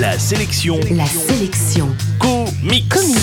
La sélection La sélection comics. comics.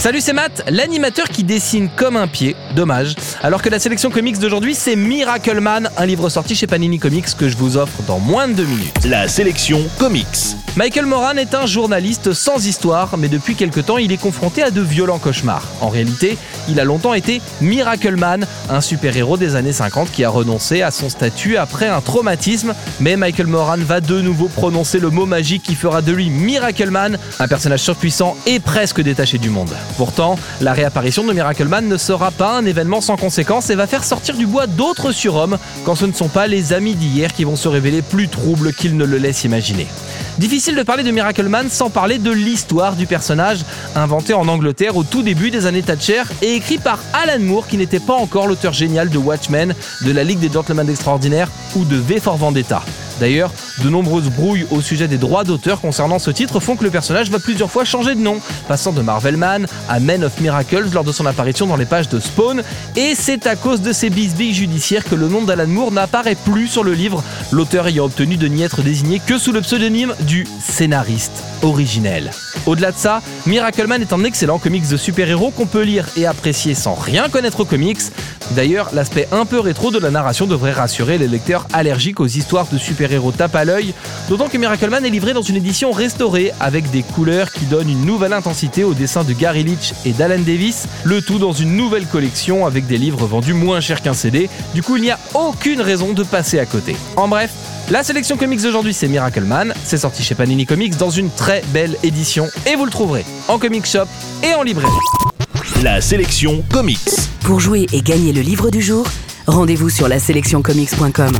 Salut, c'est Matt, l'animateur qui dessine comme un pied. Dommage. Alors que la sélection comics d'aujourd'hui, c'est Miracle Man, un livre sorti chez Panini Comics que je vous offre dans moins de deux minutes. La sélection comics. Michael Moran est un journaliste sans histoire, mais depuis quelque temps, il est confronté à de violents cauchemars. En réalité, il a longtemps été Miracle Man, un super-héros des années 50 qui a renoncé à son statut après un traumatisme. Mais Michael Moran va de nouveau prononcer le mot magique qui fera de Miracle Man, un personnage surpuissant et presque détaché du monde. Pourtant, la réapparition de Miracle Man ne sera pas un événement sans conséquence et va faire sortir du bois d'autres surhommes quand ce ne sont pas les amis d'hier qui vont se révéler plus troubles qu'ils ne le laissent imaginer. Difficile de parler de Miracle Man sans parler de l'histoire du personnage, inventé en Angleterre au tout début des années Thatcher et écrit par Alan Moore qui n'était pas encore l'auteur génial de Watchmen, de la Ligue des Gentlemen Extraordinaires ou de V for Vendetta. D'ailleurs, de nombreuses brouilles au sujet des droits d'auteur concernant ce titre font que le personnage va plusieurs fois changer de nom, passant de Marvel Man à Men of Miracles lors de son apparition dans les pages de Spawn, et c'est à cause de ces bisbilles judiciaires que le nom d'Alan Moore n'apparaît plus sur le livre, l'auteur ayant obtenu de n'y être désigné que sous le pseudonyme du scénariste originel. Au-delà de ça, Miracle Man est un excellent comics de super-héros qu'on peut lire et apprécier sans rien connaître aux comics. D'ailleurs, l'aspect un peu rétro de la narration devrait rassurer les lecteurs allergiques aux histoires de super-héros tape à l'œil, d'autant que Miracle Man est livré dans une édition restaurée avec des couleurs qui donnent une nouvelle intensité au dessin de Gary Leach et d'Alan Davis, le tout dans une nouvelle collection avec des livres vendus moins cher qu'un CD. Du coup, il n'y a aucune raison de passer à côté. En bref, la sélection comics d'aujourd'hui, c'est Miracle Man. C'est sorti chez Panini Comics dans une très belle édition et vous le trouverez en comic shop et en librairie. La sélection comics. Pour jouer et gagner le livre du jour, rendez-vous sur la sélectioncomics.com.